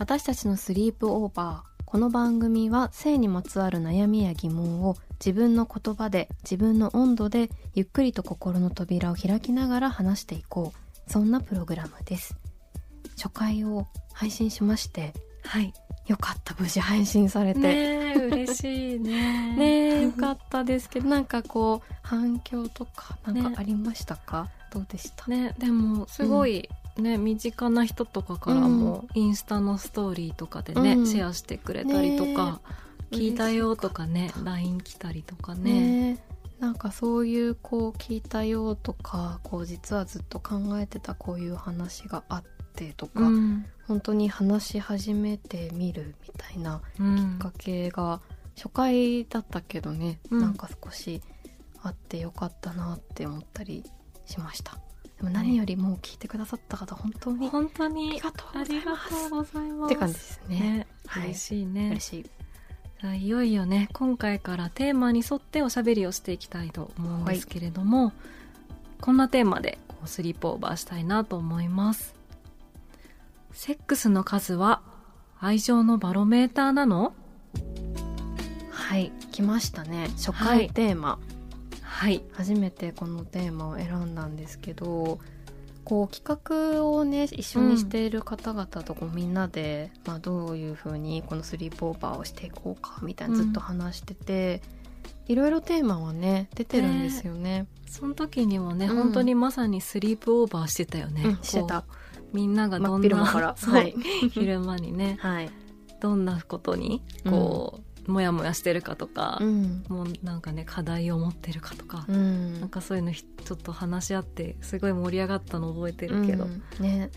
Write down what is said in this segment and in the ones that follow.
私たちのスリープオーバーこの番組は性にまつわる悩みや疑問を自分の言葉で自分の温度でゆっくりと心の扉を開きながら話していこう。そんなプログラムです。初回を配信しまして。はい。よかった。無事配信されて。ねえ、嬉しいね。ねえよかったですけど。なんかこう反響とかなんね。かありましたか、どうでした？ね、でも、すごい、ね、身近な人とかからも、インスタのストーリーとかでね、うん。シェアしてくれたりとか、ね聞いたよとかね、LINE 来たりとかね。ねなんかそういうこう聞いたよとかこう実はずっと考えてたこういう話があってとか、うん。本当に話し始めてみるみたいなうん。きっかけが初回だったけどね、うん。なんか少しあってよかったなって思ったりしましたでも何よりも聞いてくださった方本当にあ本当にりがとうありがとうございます。って感じですね。ね、はい。嬉しいね。嬉しい。いよいよね今回からテーマに沿っておしゃべりをしていきたいと思うんですけれども、こんなテーマでこうスリープオーバーしたいなと思います。セックスの数は愛情のバロメーターなの？はい来ましたね。初回はい。テーマ、はい初めてこのテーマを選んだんですけどこう企画をね一緒にしている方々とこうみんなで、まあ、どういうふうにこのスリープオーバーをしていこうかみたいなうん。ずっと話してて、いろいろテーマはね出てるんですよね。その時にもね、うん。本当にまさにスリープオーバーしてたよね、うんしてた。みんながどんなはい。昼間にね はい、どんなことにこう、もやもやしてるかとか、うん。もうなんかね課題を持ってるかとか、うん。なんかそういうのひちょっと話し合ってすごい盛り上がったの覚えてるけど、うん。ね。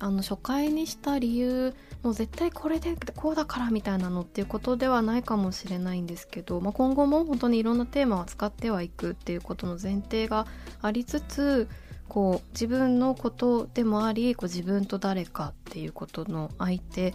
あの初回にした理由もう絶対これでこうだからみたいなのっていうことではないかもしれないんですけど、まあ、今後も本当にいろんなテーマを使ってはいくっていうことの前提がありつつこう自分のことでもありこう自分と誰かっていうことの相手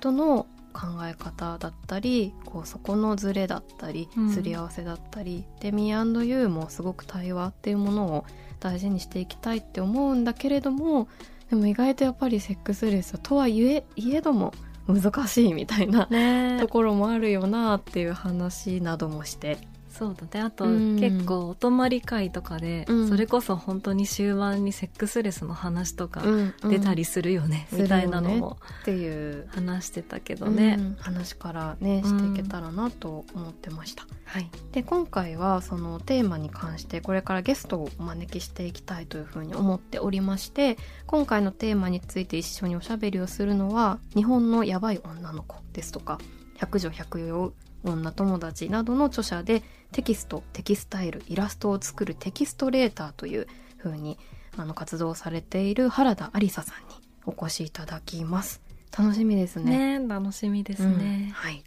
との考え方だったりこうそこのズレだったりうん。すり合わせだったり、で Me&You もすごく対話っていうものを大事にしていきたいって思うんだけれどもでも意外とやっぱりセックスレスとはいえいえども難しいみたいなね。ところもあるよなっていう話などもしてそうだね。あと、うん。結構お泊まり会とかで、うん。それこそ本当に終盤にセックスレスの話とか出たりするよね、うんみたいなのもっていう、話してたけどね、うん。話からねしていけたらなと思ってました。はい。で今回はそのテーマに関してこれからゲストをお招きしていきたいというふうに思っておりまして今回のテーマについて一緒におしゃべりをするのは日本のやばい女の子ですとか百女百葉女友達などの著者でテキストテキスタイルイラストを作るテキストレーターというふうにあの活動されている原田ありささんにお越しいただきます。楽しみですね。ね楽しみですうんね、はい。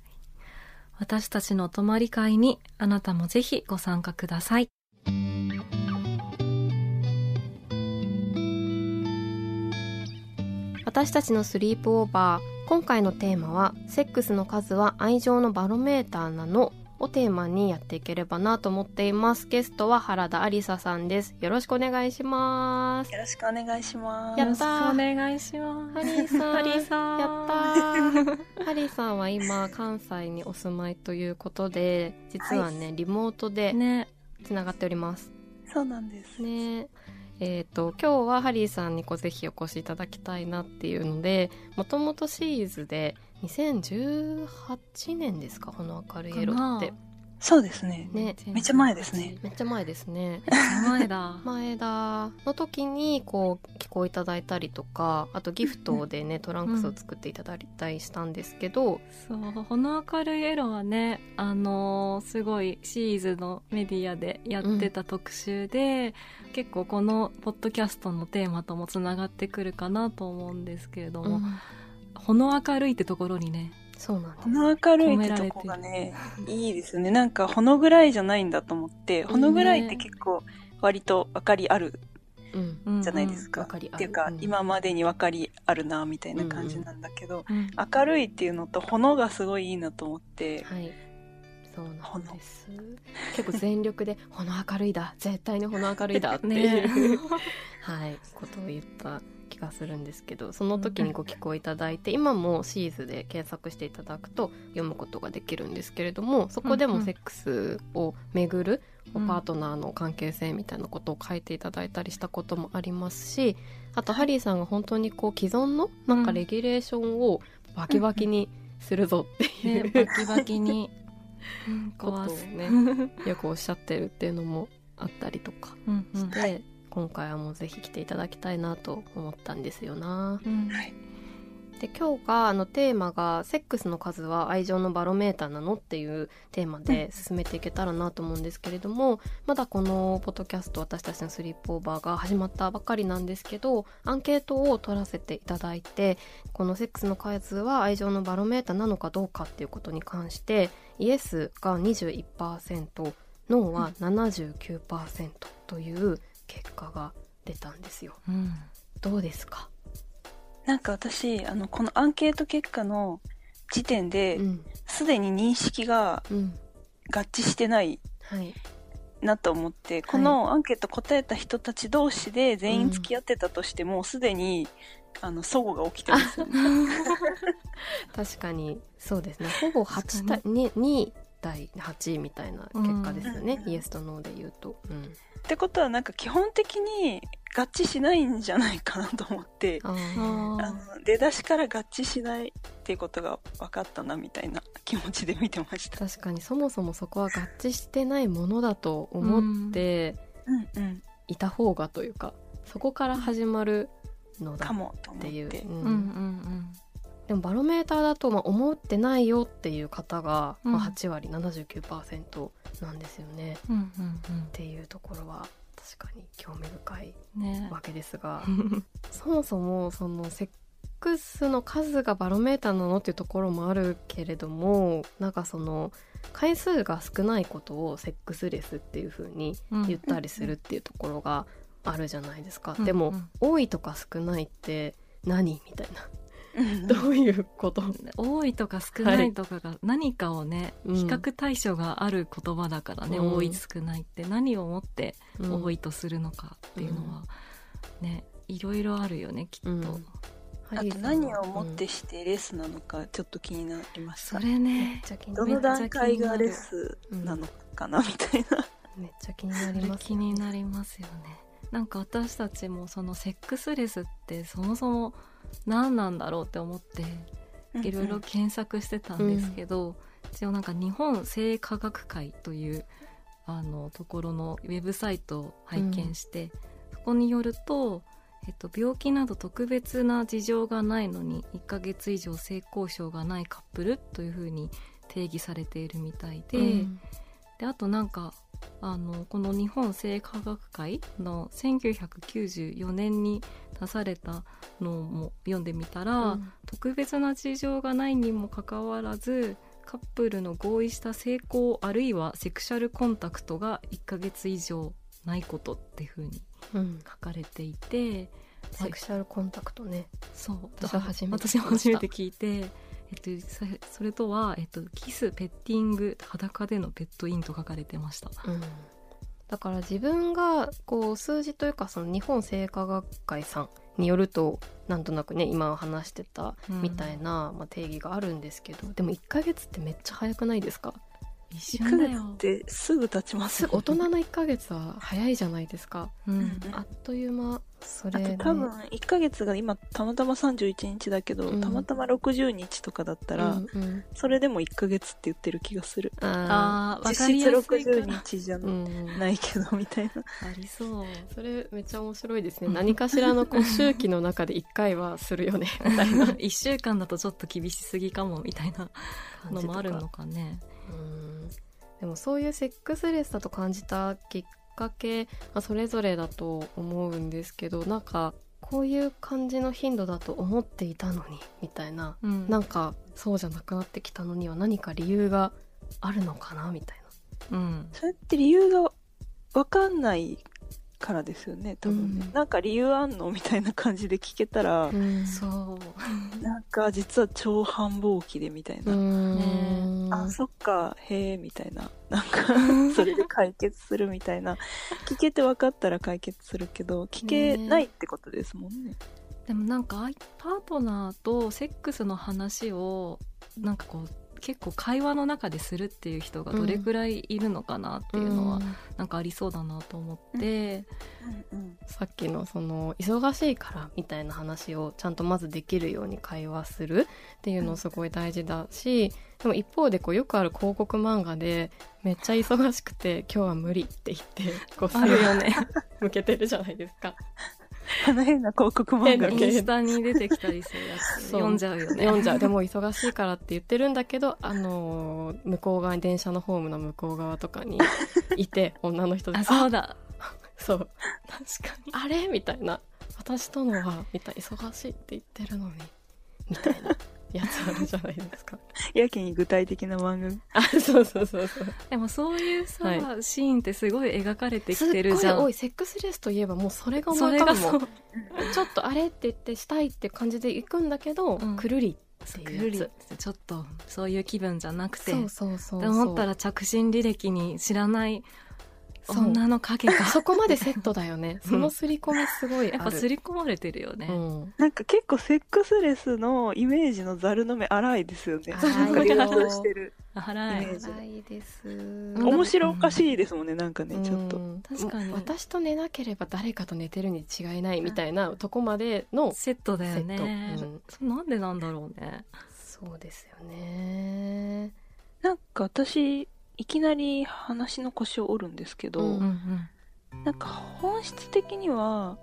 私たちのお泊まり会にあなたもぜひご参加ください私たちのスリープオーバー今回のテーマは「セックスの数は愛情のバロメーターなの?」をテーマにやっていければなと思っています。ゲストは原田ありささんです。よろしくお願いします。よろしくお願いします。やったー。よろしくお願いします。ハリーさん。ハリーさん。やったー。ハリーさんは今関西にお住まいということで実はね、リモートでね。つながっております。そうなんです。ね。いえーと、今日はハリーさんにこうぜひお越しいただきたいなっていうのでもともとシーズで2018年ですかこの明るいエロって。そうですね。ね。めっちゃ前ですね。めっちゃ前ですね。前だ。前だ。の時に、こう、寄稿いただいたりとか、あとギフトでね、トランクスを作っていただいたりしたんですけど。そう、この明るいエロはね、あのー、すごいシーズのメディアでやってた特集で、うん、結構このポッドキャストのテーマともつながってくるかなと思うんですけれども、うん、ほの明るいってところにね、そうなんほの明るいってとこがね、いいですね。なんか、ほのぐらいじゃないんだと思って、ほのぐらいって結構、割と分かりあるじゃないですか。うんうん、っていうか、うん、今までに分かりあるな、みたいな感じなんだけど、うんうん、明るいっていうのと、ほのがすごいいいなと思って、はい。そうなんです。結構全力で「ほの明るいだ。絶対にほの明るいだ」っていう、ね、はい。ことを言った気がするんですけどその時にご寄稿いただいて、今もシーズで検索していただくと読むことができるんですけれどもそこでもセックスをめぐるパートナーの関係性みたいなことを書いていただいたりしたこともありますしあとハリーさんが本当にこう既存のなんかレギュレーションをバキバキにするぞっていう、ね、バキバキに。ことをね よくおっしゃってるっていうのもあったりとかして、うんうん、今回はもうぜひ来ていただきたいなと思ったんですよな。うんはいで今日があのテーマが「セックスの数は愛情のバロメーターなの?」っていうテーマで進めていけたらなと思うんですけれども、まだこのポッドキャスト私たちのスリップオーバーが始まったばかりなんですけどアンケートを取らせていただいてこのセックスの数は愛情のバロメーターなのかどうかっていうことに関してイエスが21%ノーは79%という結果が出たんですよ、うん、どうですか？なんか私あのこのアンケート結果の時点ですで、うん、に認識が合致してないなと思って、はい、このアンケート答えた人たち同士で全員付き合ってたとしてもすで、にあの齟齬が起きてますよね。確かにそうですね。ほぼ8対 2, 2対8みたいな結果ですよね、うん、イエスとノーで言うと。うんってことはなんか基本的に合致しないんじゃないかなと思ってあの出だしから合致しないっていうことが分かったなみたいな気持ちで見てました。確かにそもそもそこは合致してないものだと思っていた方がというかそこから始まるのだっていう。でもバロメーターだとまあ思ってないよっていう方がまあ8割、うん、79%なんですよね、うんうんうん、っていうところは確かに興味深いわけですが、ね、そもそもそのセックスの数がバロメーターなのっていうところもあるけれどもなんかその回数が少ないことをセックスレスっていう風に言ったりするっていうところがあるじゃないですか、うん、でも、うん。うん、多いとか少ないって何みたいな どういうこと？多いとか少ないとかが何かをね、はい、比較対象がある言葉だからね、うん、多い少ないって。何をもって多いとするのかっていうのは、うん、ねいろいろあるよねきっと。うん。あと何をもってしてレスなのかちょっと気になりました、それねどの段階がレスなのかなみたいな。めっちゃ気になります、ね、気になりますよね。なんか私たちもそのセックスレスってそもそも何なんだろうって思っていろいろ検索してたんですけど、うん、一応なんか日本性科学会というあのところのウェブサイトを拝見して、うん、そこによると、えっと、病気など特別な事情がないのに1ヶ月以上性交渉がないカップルというふうに定義されているみたいでうん、であとなんかあのこの日本性科学会の1994年に出されたのも読んでみたら、うん、特別な事情がないにもかかわらずカップルの合意した成功あるいはセクシャルコンタクトが1ヶ月以上ないことっていうふうに書かれていて、うん、セクシャルコンタクトね。そう。私は初めて聞いてえっと、それとは、えっと、キスペッティング裸でのペットインと書かれてました、うん、だから自分がこう数字というかその日本生化学会さんによるとなんとなくね今話してたみたいな、うん、まあ、定義があるんですけどでも1ヶ月ってめっちゃ早くないですか？一瞬だよってすぐ経ちます、ね、大人の1ヶ月は早いじゃないですか、うん、あっという間。それ、ね、多分1ヶ月が今たまたま31日だけど、うん、たまたま60日とかだったら、うんうん、それでも1ヶ月って言ってる気がする。ああ実質60日じゃないけど、みたいな。ありそう。それめっちゃ面白いですね。何かしらのこう周期の中で1回はするよね。みたいな1週間だとちょっと厳しすぎかもみたいなのもあるのかねうん。でもそういうセックスレスだと感じたきっかけ、まあ、それぞれだと思うんですけどなんかこういう感じの頻度だと思っていたのにみたいな、うん、なんかそうじゃなくなってきたのには何か理由があるのかなみたいな。うん、それって理由が分かんないからですよね多分ね、うん、なんか理由あんのみたいな感じで聞けたら、うん、そう。なんか実は超繁忙期でみたいな、ね、あそっかへえみたいな。なんか それで解決するみたいな。聞けて分かったら解決するけど聞けないってことですもんね、ね、でもなんかパートナーとセックスの話をなんかこう結構会話の中でするっていう人がどれくらいいるのかなっていうのは、なんかありそうだなと思って、うん。うん、さっきのその忙しいからみたいな話をちゃんとまずできるように会話するっていうのすごい大事だし、でも一方でこうよくある広告漫画でめっちゃ忙しくて今日は無理って言ってこうあるよね。向けてるじゃないですか。あの変な広告漫画インスタに出てきたりするやつ。読んじゃうよね。読んじゃう。でも忙しいからって言ってるんだけどあの向こう側に電車のホームの向こう側とかに いて女の人であそうだ。そう。確かに。あれ？みたいな。私とのはみたい忙しいって言ってるのに。みたいなやつあるじゃないですか。やけに具体的な漫画。あ、そうそうそうそう。でもそういうさ、はい、シーンってすごい描かれてきてるじゃん。おい、セックスレスといえばもうそれが思い浮かぶもん。ちょっとあれって言ってしたいって感じで行くんだけど、うん、くるりって。ちょっとそういう気分じゃなくて。そうそうそう思ったら着信履歴に知らない女の影が そこまでセットだよね。その刷り込みすごいやっぱ刷り込まれてるよね、うん、なんか結構セックスレスのイメージのザルの目荒いですよね。荒いよしてる。荒い。荒いです。面白おかしいですもんねなんかねちょっと。確かに。私と寝なければ誰かと寝てるに違いないみたいなとこまでのセットだよね、うん、なんでなんだろうね。そうですよね。なんか私いきなり話の腰を折るんですけど、うんうん、なんか本質的には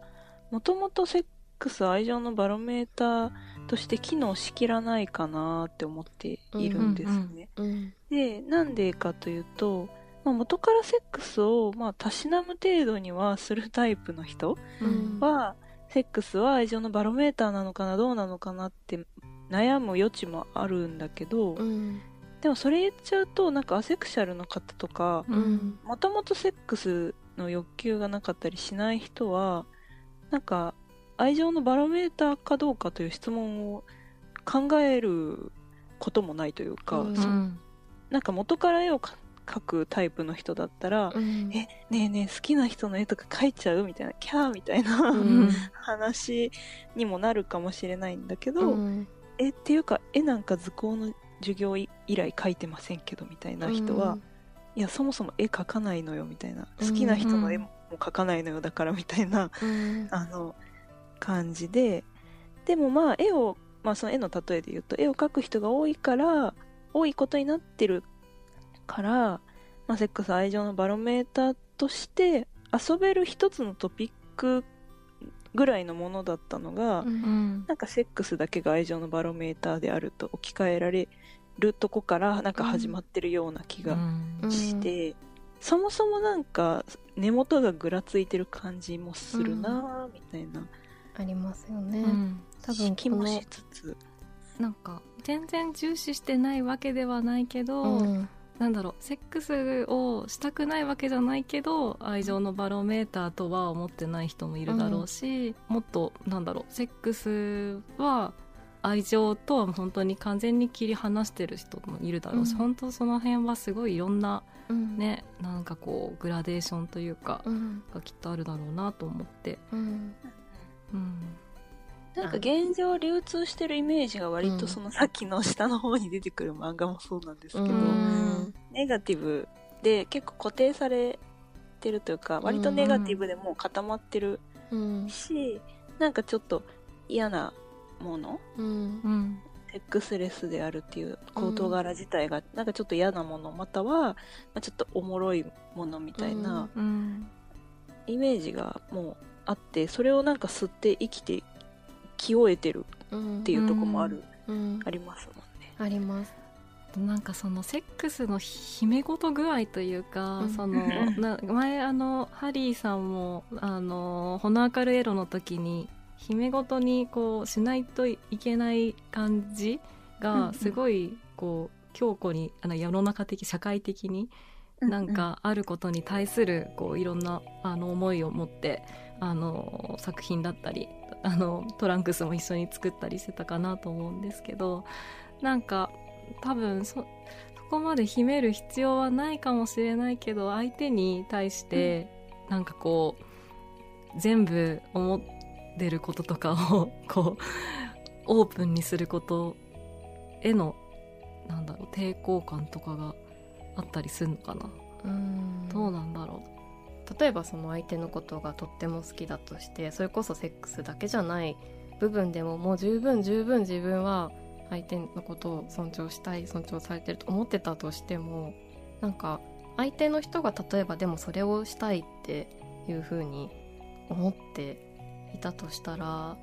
もともとセックス愛情のバロメーターとして機能しきらないかなって思っているんですね。うんうんうん、でなんでかというと、まあ、元からセックスをまあたしなむ程度にはするタイプの人は、うん、セックスは愛情のバロメーターなのかなどうなのかなって悩む余地もあるんだけど、うん、でもそれ言っちゃうとなんかアセクシャルの方とかもともとセックスの欲求がなかったりしない人はなんか愛情のバロメーターかどうかという質問を考えることもないというか、うん、なんか元から絵を描くタイプの人だったら、うん、えねえねえ好きな人の絵とか描いちゃうみたいなキャーみたいな、うん、話にもなるかもしれないんだけど、えっていうか絵なんか図工の授業以来描いてませんけどみたいな人は、うん、いやそもそも絵描かないのよみたいな好きな人の絵も描かないのよだからみたいな、うん、あの感じででもまあ絵を、まあ、その絵の例えで言うと絵を描く人が多いから多いことになってるから、まあ、セックス愛情のバロメーターとして遊べる一つのトピックぐらいのものだったのが、うん、なんかセックスだけが愛情のバロメーターであると置き換えられるとこからなんか始まってるような気がして、うん、そもそもなんか根元がぐらついてる感じもするなみたいな、ありますよね、多分気もしつつ。なんか全然重視してないわけではないけど、なんだろうセックスをしたくないわけじゃないけど愛情のバロメーターとは思ってない人もいるだろうし、うん、もっとなんだろうセックスは愛情とは本当に完全に切り離してる人もいるだろうし、うん、本当その辺はすごいいろんな、うん、ねなんかこうグラデーションというか、がきっとあるだろうなと思って。うん。なんか現状流通してるイメージが割とそのさっきの下の方に出てくる漫画もそうなんですけど、うん、ネガティブで結構固定されてるというか割とネガティブでもう固まってるし、うん、なんかちょっと嫌なもの、うん、セックスレスであるっていう事柄自体がなんかちょっと嫌なもの。または、まあ、ちょっとおもろいものみたいなイメージがもうあってそれをなんか吸って生きて気を得てるっていうとこもある、ありますもんね。あります。なんかそのセックスの秘め事具合というか、うん、その な前あのハリーさんもあのホナーカルエロの時に秘め事にこうしないといけない感じがすごいこう強固にあの世の中的社会的になんかあることに対するこういろんなあの思いを持ってあの作品だったりあのトランクスも一緒に作ったりしてたかなと思うんですけどなんか多分そそこまで秘める必要はないかもしれないけど相手に対してなんかこう全部思ってることとかをこうオープンにすることへのなんだろう抵抗感とかがあったりするのかな。うん。どうなんだろう。例えばその相手のことがとっても好きだとしてそれこそセックスだけじゃない部分でももう十分十分自分は相手のことを尊重したい尊重されてると思ってたとしてもなんか相手の人が例えばでもそれをしたいっていうふうに思っていたとしたら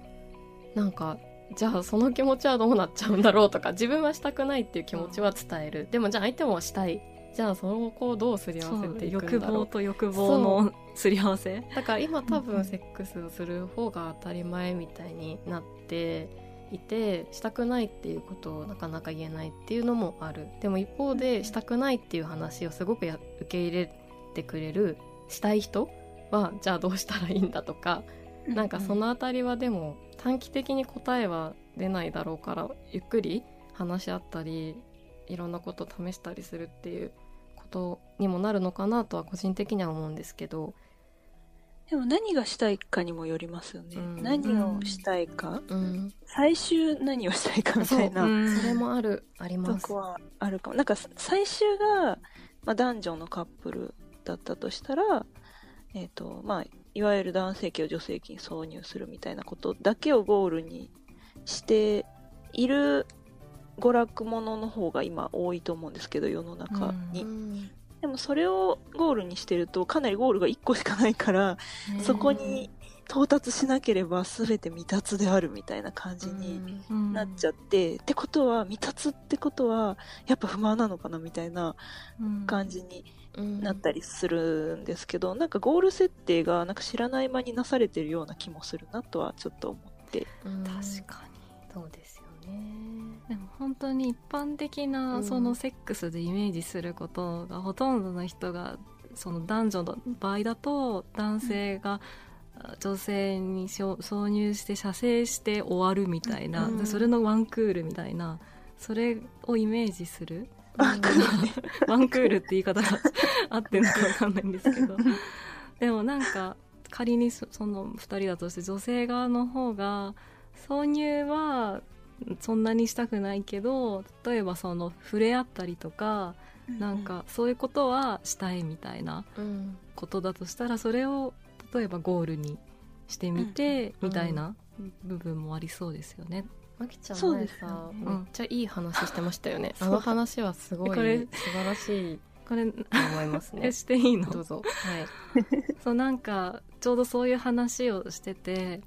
なんかじゃあその気持ちはどうなっちゃうんだろうとか自分はしたくないっていう気持ちは伝える。でもじゃあ相手もしたい。じゃあその子をどうすり合わせていくんだろう。欲望と欲望のすり合わせ。だから今多分セックスをする方が当たり前みたいになっていてしたくないっていうことをなかなか言えないっていうのもある。でも一方でしたくないっていう話をすごくや受け入れてくれるしたい人はじゃあどうしたらいいんだとかなんかその辺りはでも短期的に答えは出ないだろうからゆっくり話し合ったりいろんなことを試したりするっていうことにもなるのかなとは個人的には思うんですけどでも何がしたいかにもよりますよね。うん、何をしたいか、うん、最終何をしたいかみたいな。そそれもある、あります。そこはあるかも。なんか最終が、まあ、男女のカップルだったとしたら、えっ、ー、と、まあ、いわゆる男性器を女性器に挿入するみたいなことだけをゴールにしている娯楽ものの方が今多いと思うんですけど、世の中に。うん。でもそれをゴールにしてるとかなりゴールが1個しかないからそこに到達しなければ全て未達であるみたいな感じになっちゃって、うん、ってことは未達ってことはやっぱ不満なのかなみたいな感じになったりするんですけど、うん、なんかゴール設定がなんか知らない間になされてるような気もするなとはちょっと思って。確かに。そうですよね。でも本当に一般的なそのセックスでイメージすることがほとんどの人がその男女の場合だと男性が女性に挿入して射精して終わるみたいな、うん、それのワンクールみたいなそれをイメージするワンクールって言い方が 合ってるのか分かんないんですけど。でもなんか仮にその2人だとして女性側の方が挿入はそんなにしたくないけど例えばその触れ合ったりとか、うん、なんかそういうことはしたいみたいなことだとしたらそれを例えばゴールにしてみて、みたいな部分もありそうですよね。まきちゃん前さ、めっちゃいい話してましたよね。あの話はすごい素晴らしい。これ思いますね。していいの？どうぞ。はい。そうなんかちょうどそういう話をしてて、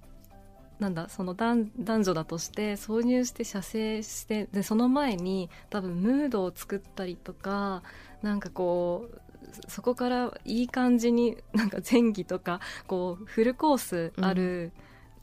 なんだその男女だとして挿入して射精してでその前に多分ムードを作ったりとかなんかこうそこからいい感じになんか前儀とかこうフルコースある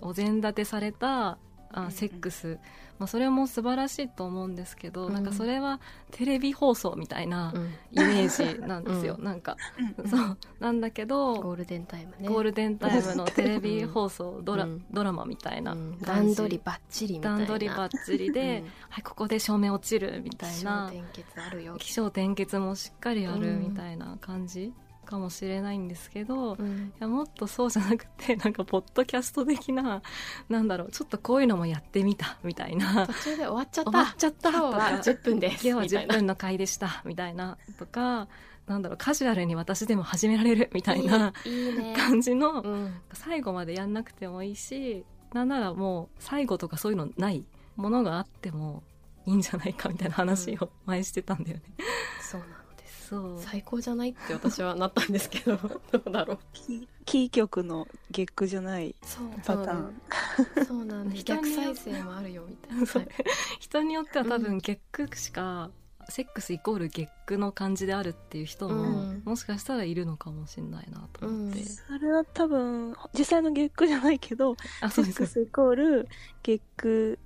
お膳立てされたあセックス、まあ、それも素晴らしいと思うんですけど、うん、なんかそれはテレビ放送みたいなイメージなんですよ、うん、なんか、うん、そう。なんだけどゴールデンタイムね。ゴールデンタイムのテレビ放送ドラ,、ドラマみたいな段取りばっちりみたいな。段取りばっちりで、はい、ここで照明落ちるみたいな。気象転結あるよ。気象転結もしっかりあるみたいな感じ、かもしれないんですけど、うん、いやもっとそうじゃなくて なんかポッドキャスト的ななんだろうちょっとこういうのもやってみたみたいな。途中で終わっちゃった。終わっちゃった。今日は10分です。今日は10分の回でしたみたいな。とかなんだろうカジュアルに私でも始められるみたいな感じの、うん、最後までやんなくてもいいしなんならもう最後とかそういうのないものがあってもいいんじゃないかみたいな話を前してたんだよね、うん、そうなのですそう。最高じゃないって私はなったんですけど どうだろう。キー局の月句じゃないパターン。そう。なんです逆再生もあるよみたいな。人によっては多分月句しかセックスイコール月句の感じであるっていう人も、うん、もしかしたらいるのかもしれないなと思って、うん、それは多分実際の月句じゃないけどセックスイコール月句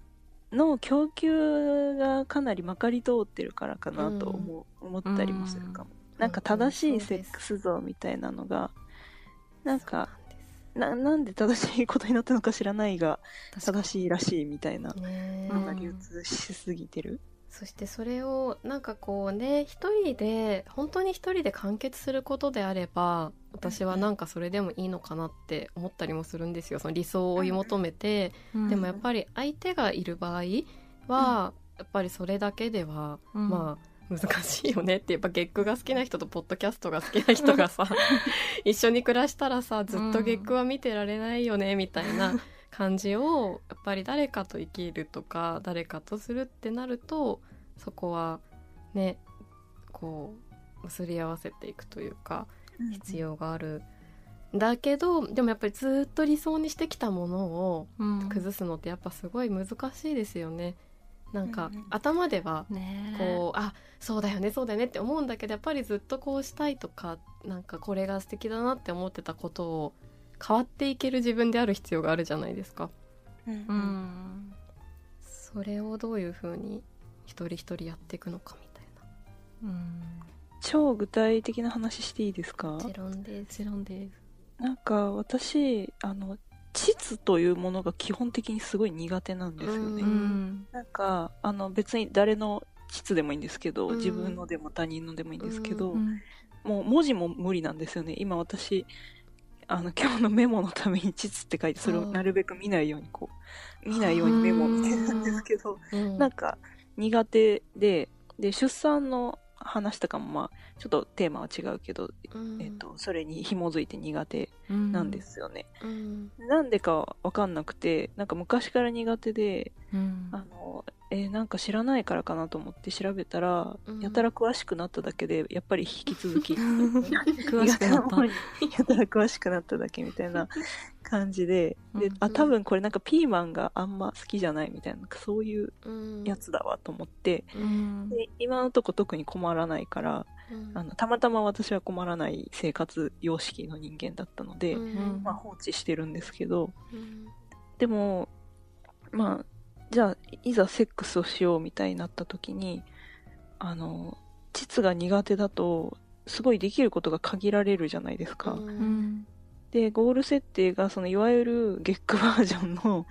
の供給がかなりまかり通ってるからかなと思,、う思ったりもするかも、うん、なんか正しいセックス像みたいなのがなんかななんで正しいことになったのか知らないが正しいらしいみたいなのが流通しすぎてる、そしてそれをなんかこうね一人で本当に一人で完結することであれば私はなんかそれでもいいのかなって思ったりもするんですよ。その理想を追い求めて、うん、でもやっぱり相手がいる場合は、やっぱりそれだけでは、うん、まあ難しいよねってやっぱ月句が好きな人とポッドキャストが好きな人がさ一緒に暮らしたらさずっと月句は見てられないよねみたいな感じをやっぱり誰かと生きるとか誰かとするってなるとそこはねこう結り合わせていくというか必要がある。だけどでもやっぱりずっと理想にしてきたものを崩すのってやっぱすごい難しいですよね。なんか、頭ではこう、あそうだよねそうだよねって思うんだけどやっぱりずっとこうしたいとかなんかこれが素敵だなって思ってたことを変わっていける自分である必要があるじゃないですか。うん、それをどういうふうに一人一人やっていくのかみたいな。うん超具体的な話していいですか？もちろんです。もちろんです。なんか私あの膣というものが基本的にすごい苦手なんですよね、うん、なんかあの別に誰の膣でもいいんですけど、うん、自分のでも他人のでもいいんですけど、うん、もう文字も無理なんですよね。今私あの今日のメモのために膣って書いてそれをなるべく見ないようにこう見ないようにメモを見てるんですけど、うん、なんか苦手でで出産の話とかもまあちょっとテーマは違うけど、うん、えっと、それに紐づいて苦手なんですよね。うん、なんでかわかんなくてなんか昔から苦手で、うん、あのえー、なんか知らないからかなと思って調べたら、うん、やたら詳しくなっただけでやっぱり引き続き。詳しくなった。やたら詳しくなっただけみたいな感じで。で、あ多分これなんかピーマンがあんま好きじゃないみたいなそういうやつだわと思って、うん、で今のとこ特に困らないから、あのたまたま私は困らない生活様式の人間だったので、まあ、放置してるんですけど、でもまあじゃあ、いざセックスをしようみたいになった時に、あの、膣が苦手だと、すごいできることが限られるじゃないですか。うん、で、ゴール設定が、その、いわゆるゲックバージョンの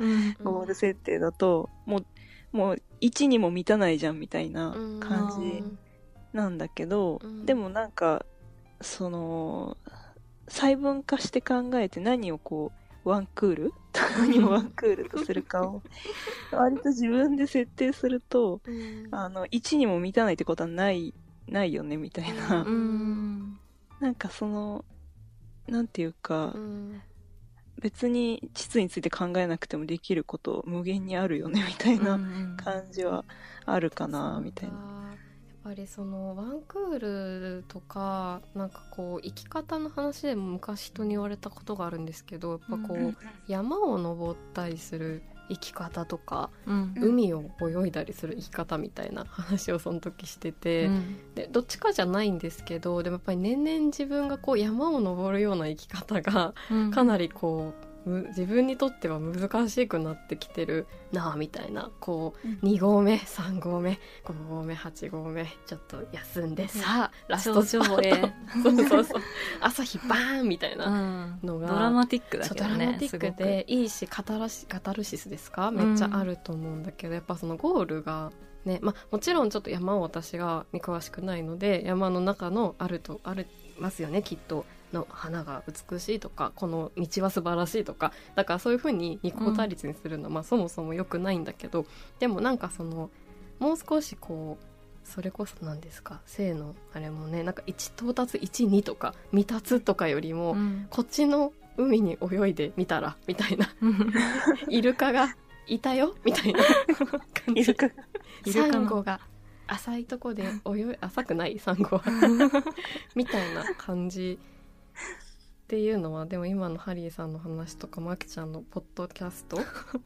ゴール設定だと、もう、もう、1にも満たないじゃんみたいな感じなんだけど、でもなんか、その、細分化して考えて何をこう、ワンクール？何をワンクールとするかを 割と自分で設定すると、うん、あの1にも満たないってことはないないよねみたいな、うん、なんかそのなんていうか、うん、別に膣について考えなくてもできること無限にあるよねみたいな感じはあるかな、みたいな。ぱりそのワンクールとかなんかこう生き方の話でも昔人に言われたことがあるんですけどやっぱこう、山を登ったりする生き方とか、うん、海を泳いだりする生き方みたいな話をその時してて、うん、でどっちかじゃないんですけどでもやっぱり年々自分がこう山を登るような生き方がかなりこう自分にとっては難しくなってきてるなあみたいな。こう、うん、2合目3合目5合目8合目ちょっと休んでさあラスト上映 そうそうそう。朝日バーンみたいなのが、うん、ドラマティックだけどねドラマティックでいいしカタラシカタルシスですか？めっちゃあると思うんだけど、やっぱそのゴールがねまあ、もちろんちょっと山を私がに詳しくないので山の中のあるとあるますよねきっとの花が美しいとかこの道は素晴らしいとかだからそういうふうに二項対立にするのは、うん、まあ、そもそも良くないんだけどでもなんかそのもう少しこうそれこそ何ですか性のあれもねなんか1到達12とか未達とかよりも、うん、こっちの海に泳いでみたらみたいな。イルカがいたよみたいな感じ。サンゴが。浅いとこで泳い浅くないサンゴは。みたいな感じっていうのはでも今のハリーさんの話とかマキちゃんのポッドキャスト？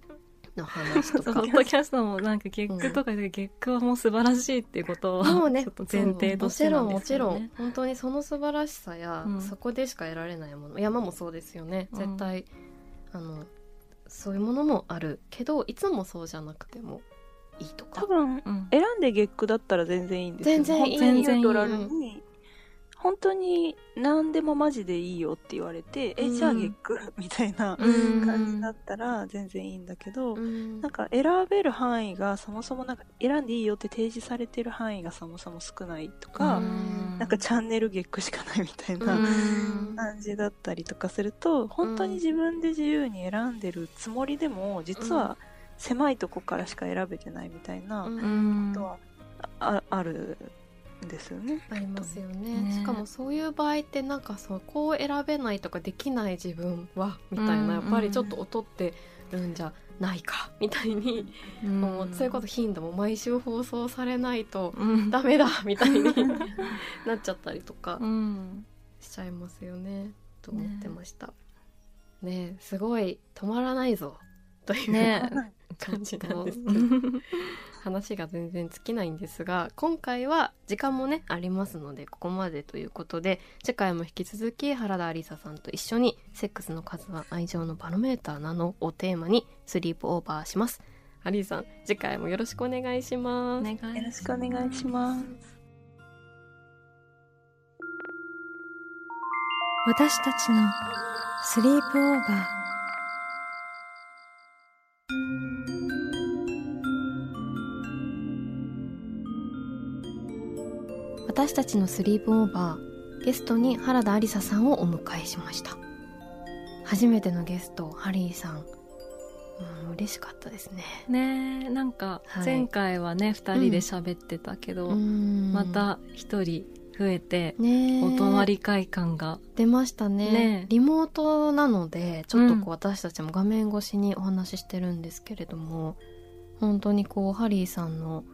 の話とか。ポッドキャストもなんか月句とかで月句はもう素晴らしいっていうことを、もうね、ちょっと前提としてなんですよ、ね、もちろん、もちろん。本当にその素晴らしさや、うん、そこでしか得られないもの。山もそうですよね。絶対、うん、あの、そういうものもあるけど、いつもそうじゃなくてもいいとか。多分、うん、選んで月句だったら全然いいんですよ全然いい。全然いい。本当に何でもマジでいいよって言われて、うん、え、じゃあ月句みたいな感じだったら全然いいんだけど、うん、なんか選べる範囲がそもそもなんか選んでいいよって提示されてる範囲がそもそも少ないとか、うん、なんかチャンネル月句しかないみたいな感じだったりとかすると、本当に自分で自由に選んでるつもりでも、実は狭いとこからしか選べてないみたいなことはああるですよね。ありますよね、ね、しかもそういう場合ってなんかそこを選べないとかできない自分はみたいな、やっぱりちょっと劣ってるんじゃないかみたいに、う。ん、もうそういうこと頻度も毎週放送されないとダメだみたいに なっちゃったりとかしちゃいますよね。と思ってました。ね。ねすごい止まらないぞという、ね、感じなんですけど話が全然尽きないんですが今回は時間もねありますのでここまでということで次回も引き続き原田ありささんと一緒に「セックスの数は愛情のバロメーターなの?」をテーマにスリープオーバーします。アリーさん次回もよろしくお願いします。よろしくお願いします。私たちのスリープオーバー私たちのスリープオーバーゲストに原田ありささんをお迎えしました。初めてのゲストハリーさん。うん、嬉しかったですね。ねなんか前回はね、はい、2人で喋ってたけど、うん、また1人増えて、ね、お泊まり会感が出ましたね、ね、リモートなのでちょっとこう私たちも画面越しにお話ししてるんですけれども、うん、本当にこうハリーさんの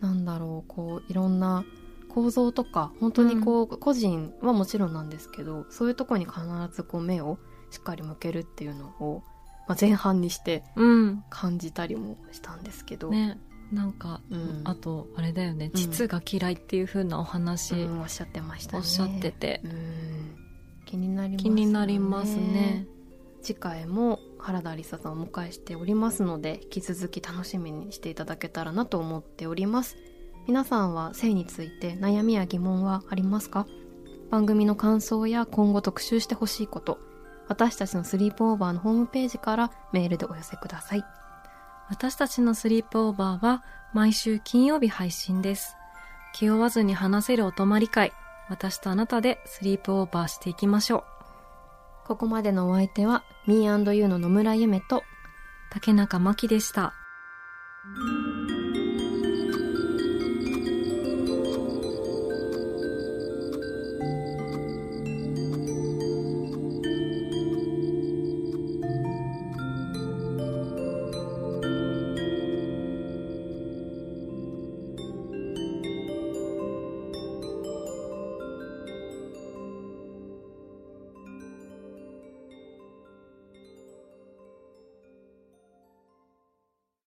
なんだろうこういろんな構造とか本当にこう、うん、個人はもちろんなんですけどそういうとこに必ずこう目をしっかり向けるっていうのを、まあ、前半にして感じたりもしたんですけど。ね。なんか、うん、あとあれだよね、実が嫌いっていう風なお話、うん、おっしゃってましたね。おっしゃってて、気になります、ね、気になりますね。次回も原田理沙さんをお迎えしておりますので引き続き楽しみにしていただけたらなと思っております皆さんは性について悩みや疑問はありますか？番組の感想や今後特集してほしいこと、私たちのスリープオーバーのホームページからメールでお寄せください。私たちのスリープオーバーは毎週金曜日配信です。気負わずに話せるお泊まり会、私とあなたでスリープオーバーしていきましょう。ここまでのお相手は Me&You の野村ゆめと竹中真希でした。